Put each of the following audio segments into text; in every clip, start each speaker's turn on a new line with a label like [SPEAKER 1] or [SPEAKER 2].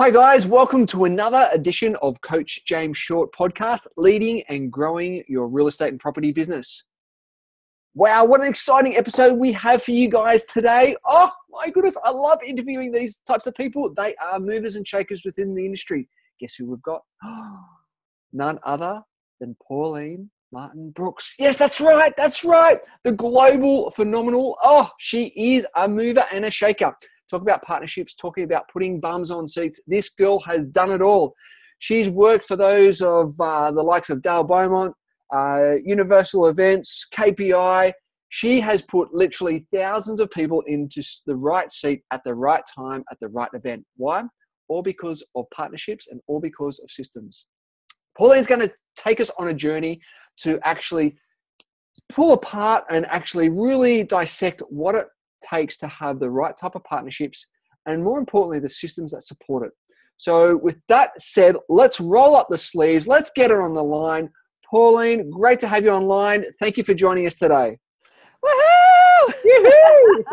[SPEAKER 1] Hi, guys. Welcome to another edition of Coach James Short podcast, leading and growing your real estate and property business. Wow, what an exciting episode we have for you guys today. Oh, my goodness. I love interviewing these types of people. They are movers and shakers within the industry. Guess who we've got? None other than Pauline Martin Brooks. Yes, that's right. That's right. The global phenomenal. Oh, she is a mover and a shaker talk about partnerships, talking about putting bums on seats. This girl has done it all. She's worked for those of uh, the likes of Dale Beaumont, uh, Universal Events, KPI. She has put literally thousands of people into the right seat at the right time at the right event. Why? All because of partnerships and all because of systems. Pauline's going to take us on a journey to actually pull apart and actually really dissect what it takes to have the right type of partnerships and more importantly, the systems that support it. So, with that said, let's roll up the sleeves. Let's get her on the line. Pauline, great to have you online. Thank you for joining us today.
[SPEAKER 2] Woohoo!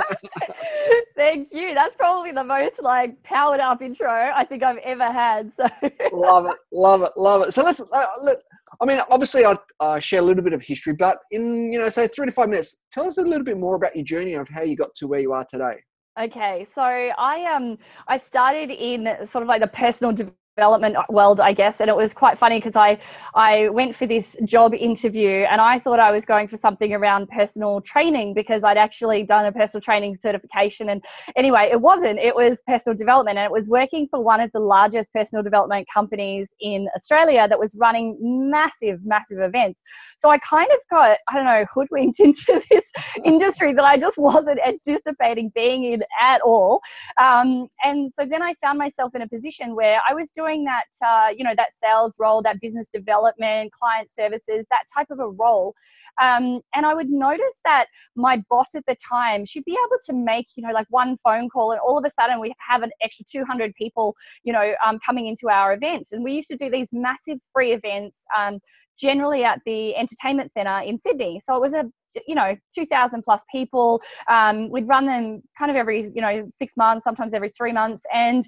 [SPEAKER 2] Thank you. That's probably the most like powered up intro I think I've ever had. So
[SPEAKER 1] love it, love it, love it. So let's. Uh, let, I mean, obviously, I uh, share a little bit of history, but in you know, say three to five minutes, tell us a little bit more about your journey of how you got to where you are today.
[SPEAKER 2] Okay, so I um I started in sort of like the personal development world, I guess. And it was quite funny because I, I went for this job interview and I thought I was going for something around personal training because I'd actually done a personal training certification. And anyway, it wasn't, it was personal development. And it was working for one of the largest personal development companies in Australia that was running massive, massive events. So I kind of got, I don't know, hoodwinked into this industry that I just wasn't anticipating being in at all. Um, and so then I found myself in a position where I was doing doing that, uh, you know, that sales role, that business development, client services, that type of a role. Um, and I would notice that my boss at the time, she'd be able to make, you know, like one phone call, and all of a sudden we have an extra 200 people, you know, um, coming into our event. And we used to do these massive free events. Um, generally at the entertainment center in Sydney. So it was a you know 2,000 plus people. Um, we'd run them kind of every you know six months, sometimes every three months, and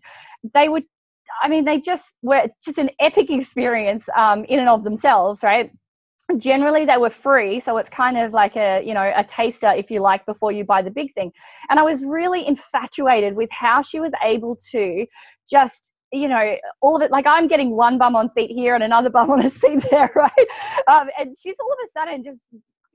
[SPEAKER 2] they would I mean, they just were just an epic experience um, in and of themselves, right? Generally, they were free, so it's kind of like a you know a taster, if you like, before you buy the big thing. And I was really infatuated with how she was able to just you know, all of it, like I'm getting one bum on seat here and another bum on a seat there, right? Um, and she's all of a sudden just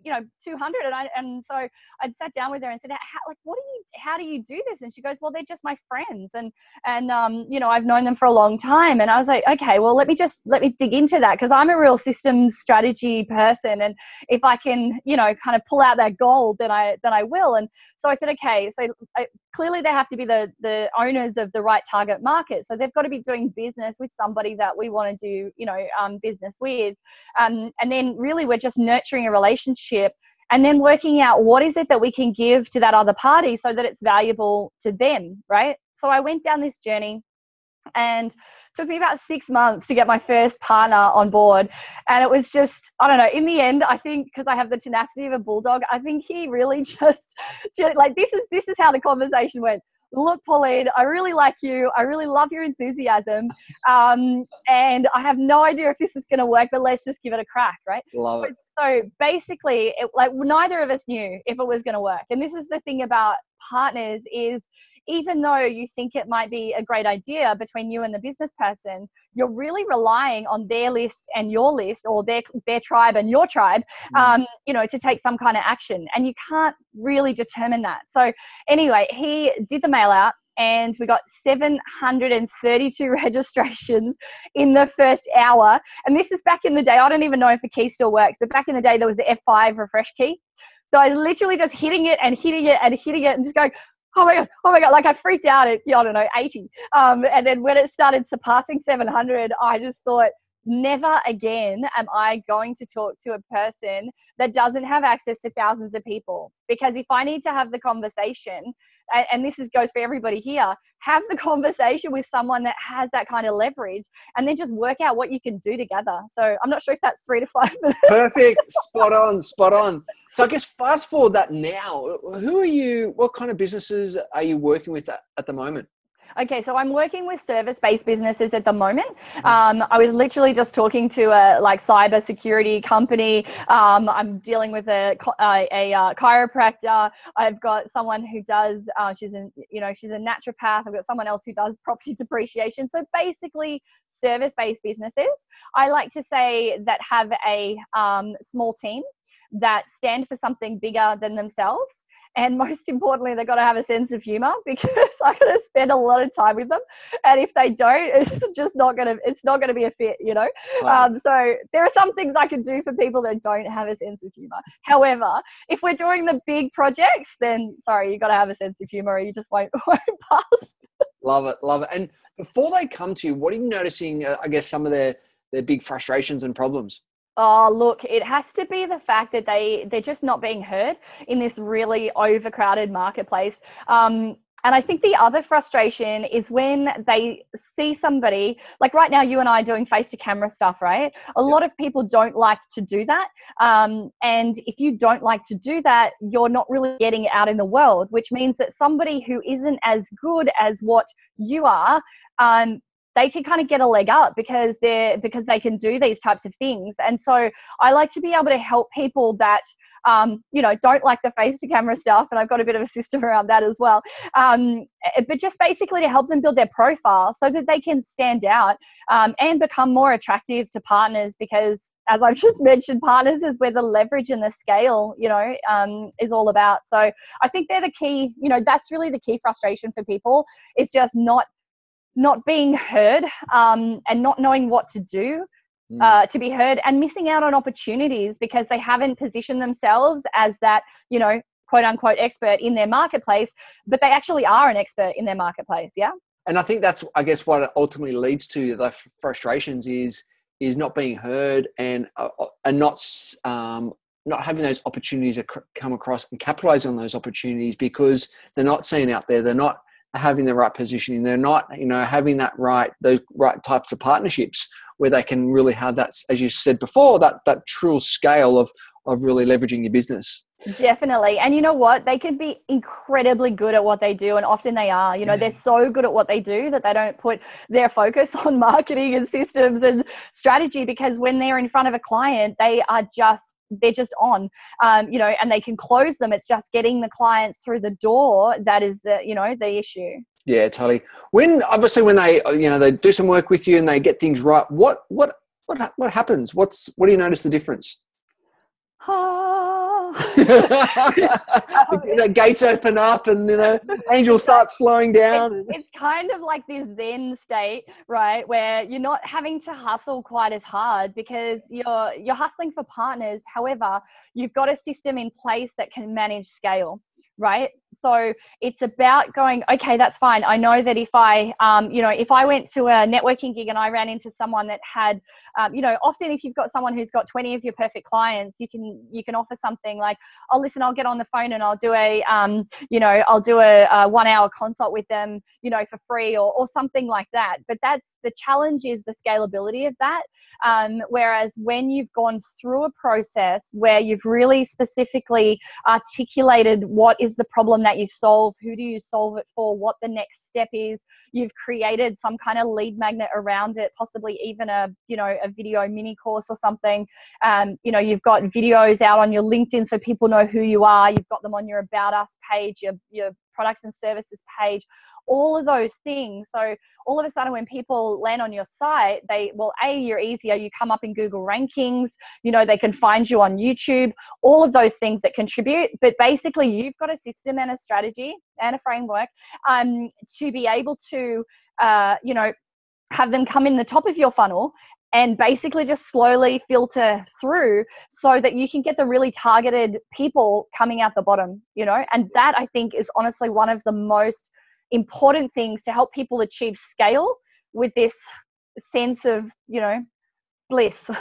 [SPEAKER 2] you know 200 and I and so I sat down with her and said how, like what do you how do you do this? And she goes well they're just my friends and and um you know I've known them for a long time and I was like okay well let me just let me dig into that because I'm a real systems strategy person and if I can you know kind of pull out that gold then I then I will and so I said okay so I, clearly they have to be the the owners of the right target market so they've got to be doing business with somebody that we want to do you know um, business with um, and then really we're just nurturing a relationship and then working out what is it that we can give to that other party so that it's valuable to them right? So i went down this journey and took me about six months to get my first partner on board. And it was just i don't know in the end i think because i have the tenacity of a bulldog i think he really just, just like this is this is how the conversation went look, Pauline, I really like you. I really love your enthusiasm. Um, and I have no idea if this is going to work, but let's just give it a crack, right?
[SPEAKER 1] Love it.
[SPEAKER 2] So, so basically, it, like neither of us knew if it was going to work. And this is the thing about partners is even though you think it might be a great idea between you and the business person, you're really relying on their list and your list, or their their tribe and your tribe, mm. um, you know, to take some kind of action. And you can't really determine that. So anyway, he did the mail out and we got 732 registrations in the first hour. And this is back in the day. I don't even know if the key still works, but back in the day, there was the F5 refresh key. So I was literally just hitting it and hitting it and hitting it and just going, oh my god, oh my god, like I freaked out at, I don't know, 80. Um, and then when it started surpassing 700, I just thought, never again am I going to talk to a person that doesn't have access to thousands of people. Because if I need to have the conversation, and this is, goes for everybody here, have the conversation with someone that has that kind of leverage and then just work out what you can do together. So I'm not sure if that's three to five minutes.
[SPEAKER 1] Perfect. Spot on. Spot on. So I guess fast forward that now, who are you, what kind of businesses are you working with at, at the moment?
[SPEAKER 2] Okay, so I'm working with service-based businesses at the moment. Mm-hmm. Um, I was literally just talking to a like cyber security company. Um, I'm dealing with a a, a, uh, chiropractor. I've got someone who does. Uh, she's a you know she's a naturopath. I've got someone else who does property depreciation. So basically, service-based businesses. I like to say that have a um, small team that stand for something bigger than themselves and most importantly they've got to have a sense of humor because i'm going to spend a lot of time with them. And if they don't it's just not going to it's not going to be a fit you know? Wow. um, so there are some things i can do for people that don't have a sense of humor. However if we're doing the big projects then sorry you've got to have a sense of humor or you just won't, won't pass.
[SPEAKER 1] Love it love it. And before they come to you what are you noticing uh, i guess some of their their big frustrations and problems
[SPEAKER 2] Oh, look, it has to be the fact that they they're just not being heard in this really overcrowded marketplace. Um, and I think the other frustration is when they see somebody, like right now, you and I are doing face to camera stuff, right? A lot of people don't like to do that. Um, and if you don't like to do that, you're not really getting it out in the world, which means that somebody who isn't as good as what you are um, they can kind of get a leg up because they're because they can do these types of things. And so i like to be able to help people that um, you know don't like the face to camera stuff and i've got a bit of a system around that as well. Um, eh, but just basically to help them build their profile so that they can stand out um, and become more attractive to partners because as i've just mentioned partners is where the leverage and the scale you know um, is all about. So i think they're the key you know that's really the key frustration for people is just not not being heard um, and not knowing what to do mm. uh, to be heard and missing out on opportunities because they haven't positioned themselves as that you know quote unquote expert in their marketplace but they actually are an expert in their marketplace yeah
[SPEAKER 1] and i think that's i guess what it ultimately leads to the frustrations is is not being heard and uh, uh and not um, not having those opportunities to come across and capitalize on those opportunities because they're not seen out there they're not having the right positioning. They're not, you know, having that right, those right types of partnerships where they can really have that, as you said before, that that true scale of of really leveraging your business.
[SPEAKER 2] Definitely. And you know what? They can be incredibly good at what they do. And often they are. You know, yeah. they're so good at what they do that they don't put their focus on marketing and systems and strategy because when they're in front of a client, they are just they're just on um, you know and they can close them it's just getting the clients through the door that is the you know the issue
[SPEAKER 1] yeah totally when obviously when they you know they do some work with you and they get things right what what what what happens what's what do you notice the difference the gates open up and you know angel starts flowing down.
[SPEAKER 2] it's, it's, kind of like this zen state right where you're not having to hustle quite as hard because you're you're hustling for partners. However you've got a system in place that can manage scale right so it's about going okay that's fine. I know that if i um, you know if i went to a networking gig and i ran into someone that had um, you know often if you've got someone who's got 20 of your perfect clients you can you can offer something like oh listen i'll get on the phone and i'll do a um, you know i'll do a, a one hour consult with them you know for free or, or something like that. But that's the challenge is the scalability of that. Um, whereas when you've gone through a process where you've really specifically articulated what is the problem that you solve, who do you solve it for, what the next step is, you've created some kind of lead magnet around it, possibly even a you know a video mini course or something. Um, you know you've got videos out on your LinkedIn so people know who you are. You've got them on your About Us page, your your products and services page all of those things. So all of a sudden, when people land on your site, they, well, A, you're easier. You come up in Google rankings, you know, they can find you on YouTube, all of those things that contribute. But basically, you've got a system and a strategy and a framework um, to be able to, uh, you know, have them come in the top of your funnel and basically just slowly filter through so that you can get the really targeted people coming out the bottom you know and that i think is honestly one of the most important things to help people achieve scale with this sense of you know bliss.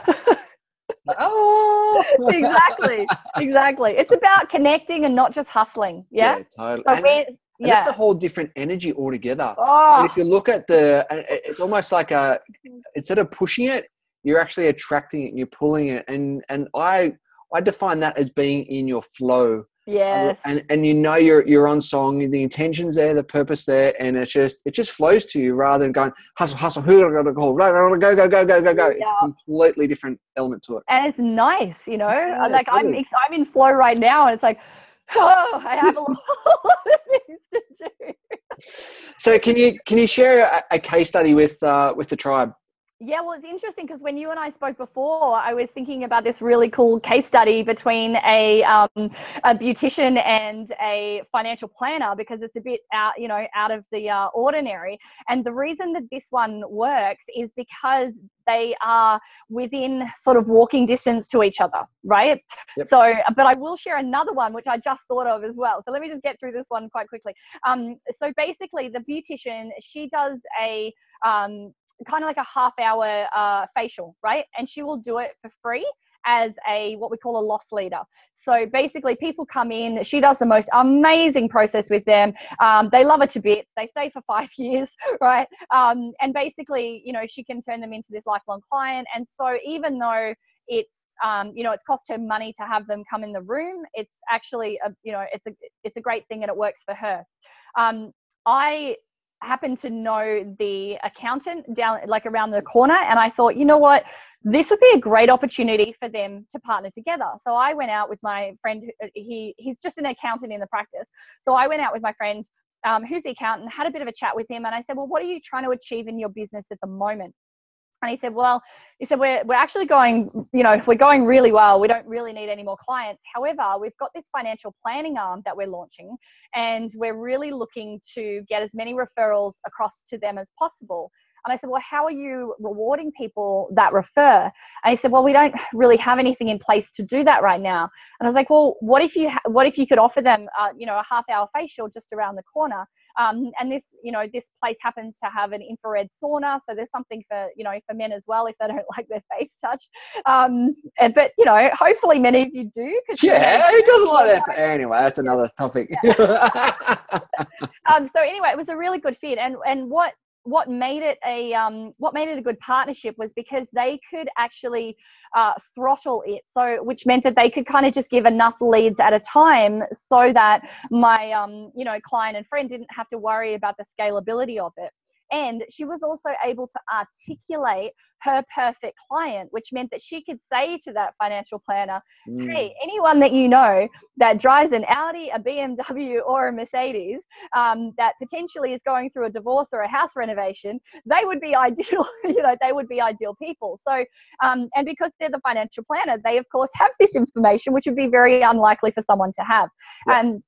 [SPEAKER 2] Oh. Exactly exactly. It's about connecting and not just hustling yeah, yeah
[SPEAKER 1] totally. So and, and that's a whole different energy altogether. Oh. if you look at the it's almost like a instead of pushing it you're actually attracting it and you're pulling it. And and i i define that as being in your flow
[SPEAKER 2] Yes.
[SPEAKER 1] And and you know you're you're on song, the intention's there, the purpose there, and it's just it just flows to you rather than going hustle, hustle, who I gonna call? Go, go, go, go, go, go, go. It's a completely different element to it.
[SPEAKER 2] and it's nice, you know.
[SPEAKER 1] Yeah,
[SPEAKER 2] like I'm, ex- I'm in flow right now, and it's like, oh, I have a lot of things to do.
[SPEAKER 1] So can you can you share a, a case study with uh, with the tribe?
[SPEAKER 2] Yeah, well, it's interesting because when you and I spoke before, I was thinking about this really cool case study between a um, a beautician and a financial planner because it's a bit out, you know, out of the uh, ordinary. And the reason that this one works is because they are within sort of walking distance to each other, right?
[SPEAKER 1] Yep.
[SPEAKER 2] So, but I will share another one which I just thought of as well. So let me just get through this one quite quickly. Um, so basically, the beautician she does a um, kind of like a half hour uh, facial, right? And she will do it for free as a what we call a loss leader. So basically, people come in. She does the most amazing process with them. Um, they love her to bits. They stay for five years, right? Um, and basically, you know, she can turn them into this lifelong client. And so even though it's um, you know, it's cost her money to have them come in the room. It's actually, a, you know, it's a it's a great thing and it works for her. Um, I happen to know the accountant down like around the corner and I thought, you know what, this would be a great opportunity for them to partner together. So I went out with my friend he he's just an accountant in the practice. So I went out with my friend um, who's the accountant, had a bit of a chat with him and I said, "Well, what are you trying to achieve in your business at the moment?" And he said, well, he said, we're, we're actually going, you know, we're going really well. We don't really need any more clients. However, we've got this financial planning arm that we're launching and we're really looking to get as many referrals across to them as possible. And I said, well, how are you rewarding people that refer? And he said, well, we don't really have anything in place to do that right now. And I was like, well, what if you, ha- what if you could offer them, uh, you know, a half hour facial just around the corner? Um, and this, you know, this place happens to have an infrared sauna, so there's something for, you know, for men as well if they don't like their face touched. Um, and, but you know, hopefully many of you do. 'cause
[SPEAKER 1] Yeah, who doesn't like that? Anyway, that's another topic.
[SPEAKER 2] um, so anyway, it was a really good fit, and and what what made it a um, what made it a good partnership was because they could actually uh, throttle it, so which meant that they could kind of just give enough leads at a time, so that my um, you know client and friend didn't have to worry about the scalability of it. And she was also able to articulate her perfect client, which meant that she could say to that financial planner,
[SPEAKER 1] Mm.
[SPEAKER 2] hey, anyone that you know that drives an Audi, a BMW, or a Mercedes um, that potentially is going through a divorce or a house renovation, they would be ideal. you know, they would be ideal people. So, um, and because they're the financial planner, they of course have this information, which would be very unlikely for someone to have.
[SPEAKER 1] Yeah.
[SPEAKER 2] Um,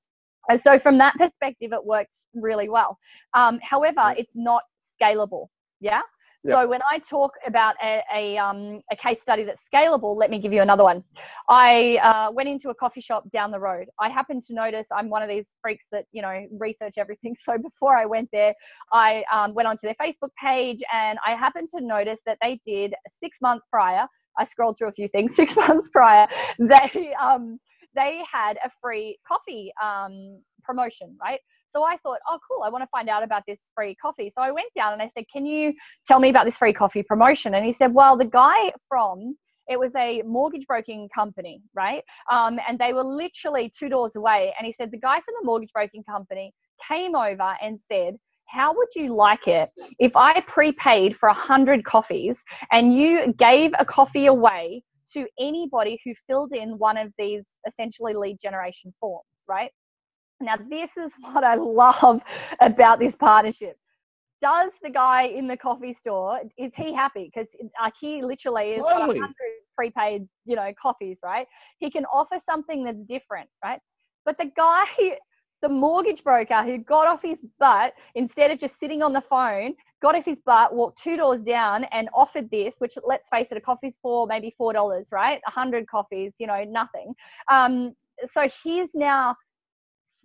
[SPEAKER 2] and so, from that perspective, it worked really well. Um, however, it's not scalable. Yeah.
[SPEAKER 1] Yeah.
[SPEAKER 2] So when I talk about a, a, um, a case study that's scalable, let me give you another one. I uh, went into a coffee shop down the road. I happened to notice I'm one of these freaks that you know research everything. So before I went there, I um, went onto their Facebook page and I happened to notice that they did six months prior. I scrolled through a few things. Six months prior, they um, they had a free coffee um, promotion, right? So I thought, oh, cool, I want to find out about this free coffee. So I went down and I said, can you tell me about this free coffee promotion? And he said, well, the guy from it was a mortgage broking company, right? Um, and they were literally two doors away. And he said, the guy from the mortgage broking company came over and said, how would you like it if I prepaid for 100 coffees and you gave a coffee away to anybody who filled in one of these essentially lead generation forms, right? Now, this is what I love about this partnership. Does the guy in the coffee store is he happy? Because like he literally is
[SPEAKER 1] Totally.
[SPEAKER 2] 100 prepaid, you know, coffees, right? He can offer something that's different, right? But the guy, the mortgage broker who got off his butt instead of just sitting on the phone, got off his butt, walked two doors down, and offered this. Which let's face it, a coffee's for maybe four dollars, right? A hundred coffees, you know, nothing. Um, so he's now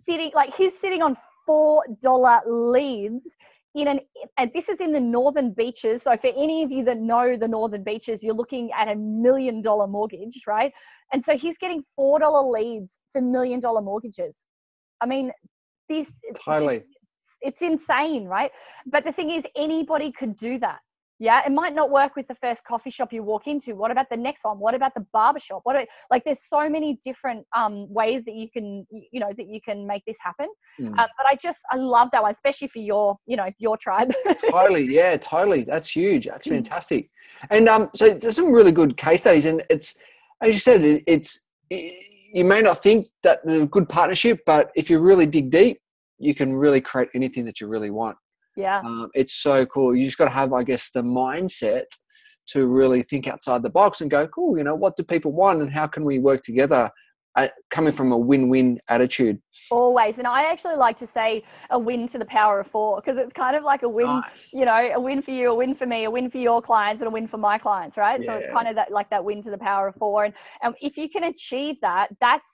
[SPEAKER 2] sitting like he's sitting on four dollar leads in an and this is in the northern beaches. So for any of you that know the northern beaches you're looking at a million dollar mortgage right? And so he's getting four dollar leads for million dollar mortgages. I mean this
[SPEAKER 1] Totally.
[SPEAKER 2] it's insane right? But the thing is anybody could do that Yeah, it might not work with the first coffee shop you walk into. What about the next one? What about the barber shop? What are, like there's so many different um, ways that you can you know that you can make this happen. Mm. Um, but I just I love that one, especially for your you know your tribe.
[SPEAKER 1] totally, yeah, totally. That's huge. That's mm. fantastic. And um, so there's some really good case studies, and it's as you said, it, it's it, you may not think that the good partnership, but if you really dig deep, you can really create anything that you really want.
[SPEAKER 2] Yeah.
[SPEAKER 1] Um, it's so cool. You just got to have, I guess, the mindset to really think outside the box and go, cool, you know, what do people want and how can we work together uh, coming from a win-win attitude
[SPEAKER 2] always and i actually like to say a win to the power of four because it's kind of like a win nice. you know a win for you a win for me a win for your clients and a win for my clients right yeah. so it's kind of that like that win to the power of four and, and if you can achieve that that's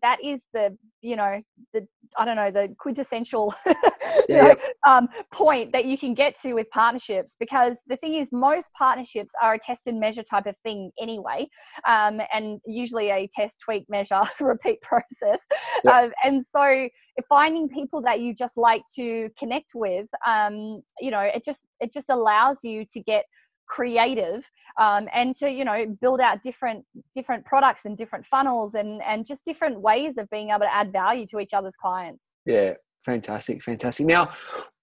[SPEAKER 2] that is the you know the i don't know the quintessential yeah. know, um, point that you can get to with partnerships because the thing is most partnerships are a test and measure type of thing anyway um, and usually a test tweak measure repeat process yeah. um, and so finding people that you just like to connect with um, you know it just it just allows you to get creative um, and to you know build out different different products and different funnels and and just different ways of being able to add value to each other's clients.
[SPEAKER 1] Yeah fantastic fantastic. Now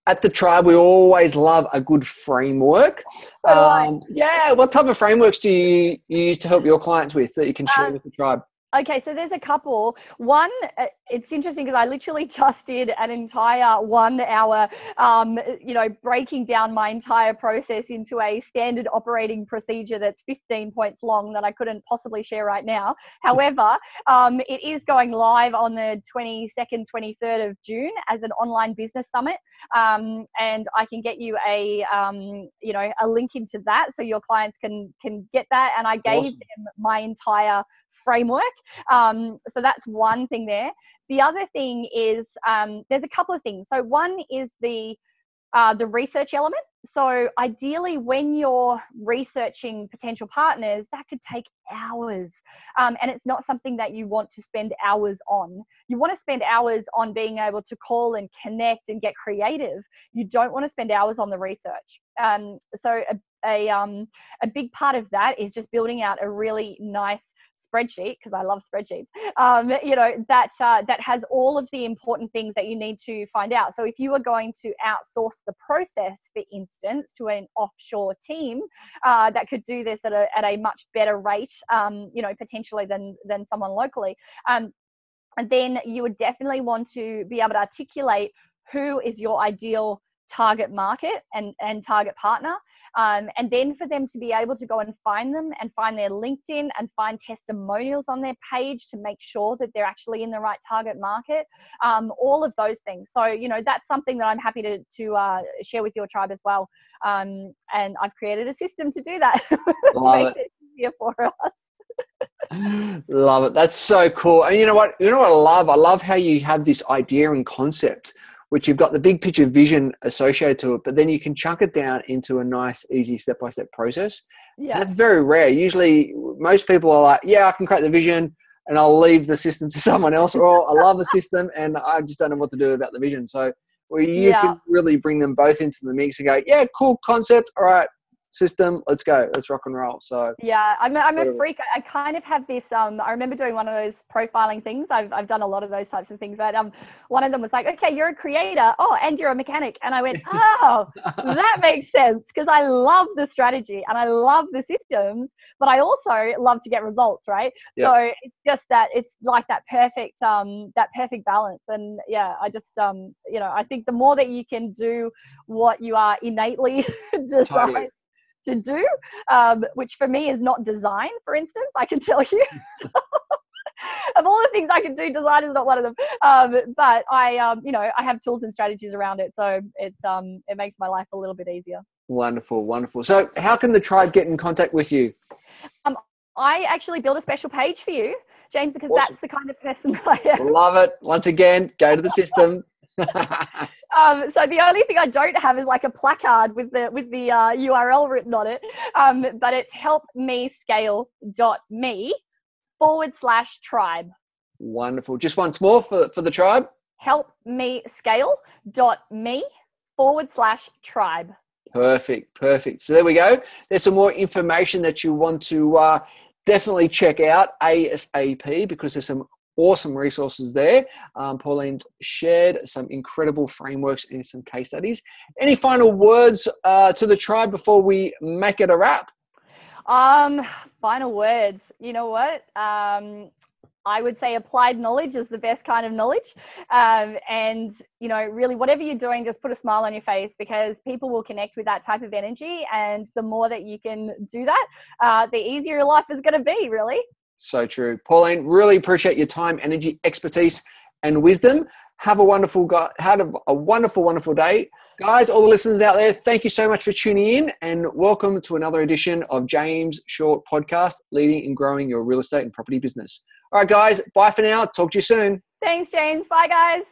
[SPEAKER 1] at the tribe we always love a good framework.
[SPEAKER 2] So um,
[SPEAKER 1] yeah what type of frameworks do you use to help your clients with that you can share um, with the tribe
[SPEAKER 2] Okay, so there's a couple. One, uh, it's interesting because I literally just did an entire one hour, um, you know, breaking down my entire process into a standard operating procedure that's 15 points long that I couldn't possibly share right now. However, um, it is going live on the 22nd, 23rd of June as an online business summit. Um, and I can get you a, um, you know, a link into that so your clients can, can get that. And I gave awesome. them my entire framework. Um, so that's one thing there. The other thing is um, there's a couple of things. So one is the uh, the research element. So ideally, when you're researching potential partners, that could take hours, um, and it's not something that you want to spend hours on. You want to spend hours on being able to call and connect and get creative. You don't want to spend hours on the research. Um, so a a, um, a big part of that is just building out a really nice spreadsheet because I love spreadsheets. Um, you know that uh, that has all of the important things that you need to find out. So if you are going to outsource the process, for instance, to an offshore team uh, that could do this at a at a much better rate, um, you know, potentially than than someone locally. Um, then you would definitely want to be able to articulate who is your ideal target market and, and target partner. Um, and then for them to be able to go and find them and find their LinkedIn and find testimonials on their page to make sure that they're actually in the right target market, um, all of those things. So, you know, that's something that I'm happy to, to uh, share with your tribe as well. Um, and I've created a system to do that, which makes it. it easier for us.
[SPEAKER 1] love it. That's so cool. And you know what? You know what I love? I love how you have this idea and concept which you've got the big picture vision associated to it, but then you can chunk it down into a nice, easy step by step process. Yeah. That's very rare. Usually, most people are like, yeah, I can create the vision and I'll leave the system to someone else, or I love the system and I just don't know what to do about the vision. So, well, you yeah. can really bring them both into the mix and go, yeah, cool concept. All right, system let's go let's rock and roll. So
[SPEAKER 2] yeah i'm a, I'm a freak. I, kind of have this um i remember doing one of those profiling things. I've, I've done a lot of those types of things but um one of them was like okay you're a creator. Oh and you're a mechanic. And i went oh that makes sense. Because i love the strategy and i love the systems but i also love to get results right? Yeah. so it's just that it's like that perfect um that perfect balance. And yeah i just um you know i think the more that you can do what you are innately designed totally to do, um, which for me is not design, for instance, I can tell you. of all the things I can do, design is not one of them. Um, but I, um, you know, I have tools and strategies around it, so it's um, it makes my life a little bit easier.
[SPEAKER 1] Wonderful, wonderful. So, how can the tribe get in contact with you?
[SPEAKER 2] Um, I actually built a special page for you, James, because awesome. that's the kind of person I am.
[SPEAKER 1] Love it. Once again, go to the system.
[SPEAKER 2] Um, so the only thing I don't have is like a placard with the with the uh, URL written on it. Um, but it's helpmescale.me forward slash tribe.
[SPEAKER 1] Wonderful. Just once more for, for the tribe.
[SPEAKER 2] Helpmescale.me forward slash tribe.
[SPEAKER 1] Perfect, perfect. So there we go. There's some more information that you want to uh, definitely check out ASAP because there's some awesome resources there. Um, Pauline shared some incredible frameworks and some case studies. Any final words uh, to the tribe before we make it a wrap?
[SPEAKER 2] Um, final words. You know what? Um, I would say applied knowledge is the best kind of knowledge. Um, and, you know, really, whatever you're doing, just put a smile on your face because people will connect with that type of energy. And the more that you can do that, uh, the easier your life is going to be, really.
[SPEAKER 1] So true. Pauline, really appreciate your time, energy, expertise, and wisdom. Have a wonderful, guy. have a wonderful, wonderful day. Guys, all the listeners out there, thank you so much for tuning in and welcome to another edition of James Short Podcast, leading and growing your real estate and property business. All right, guys, bye for now. Talk to you soon.
[SPEAKER 2] Thanks, James. Bye, guys.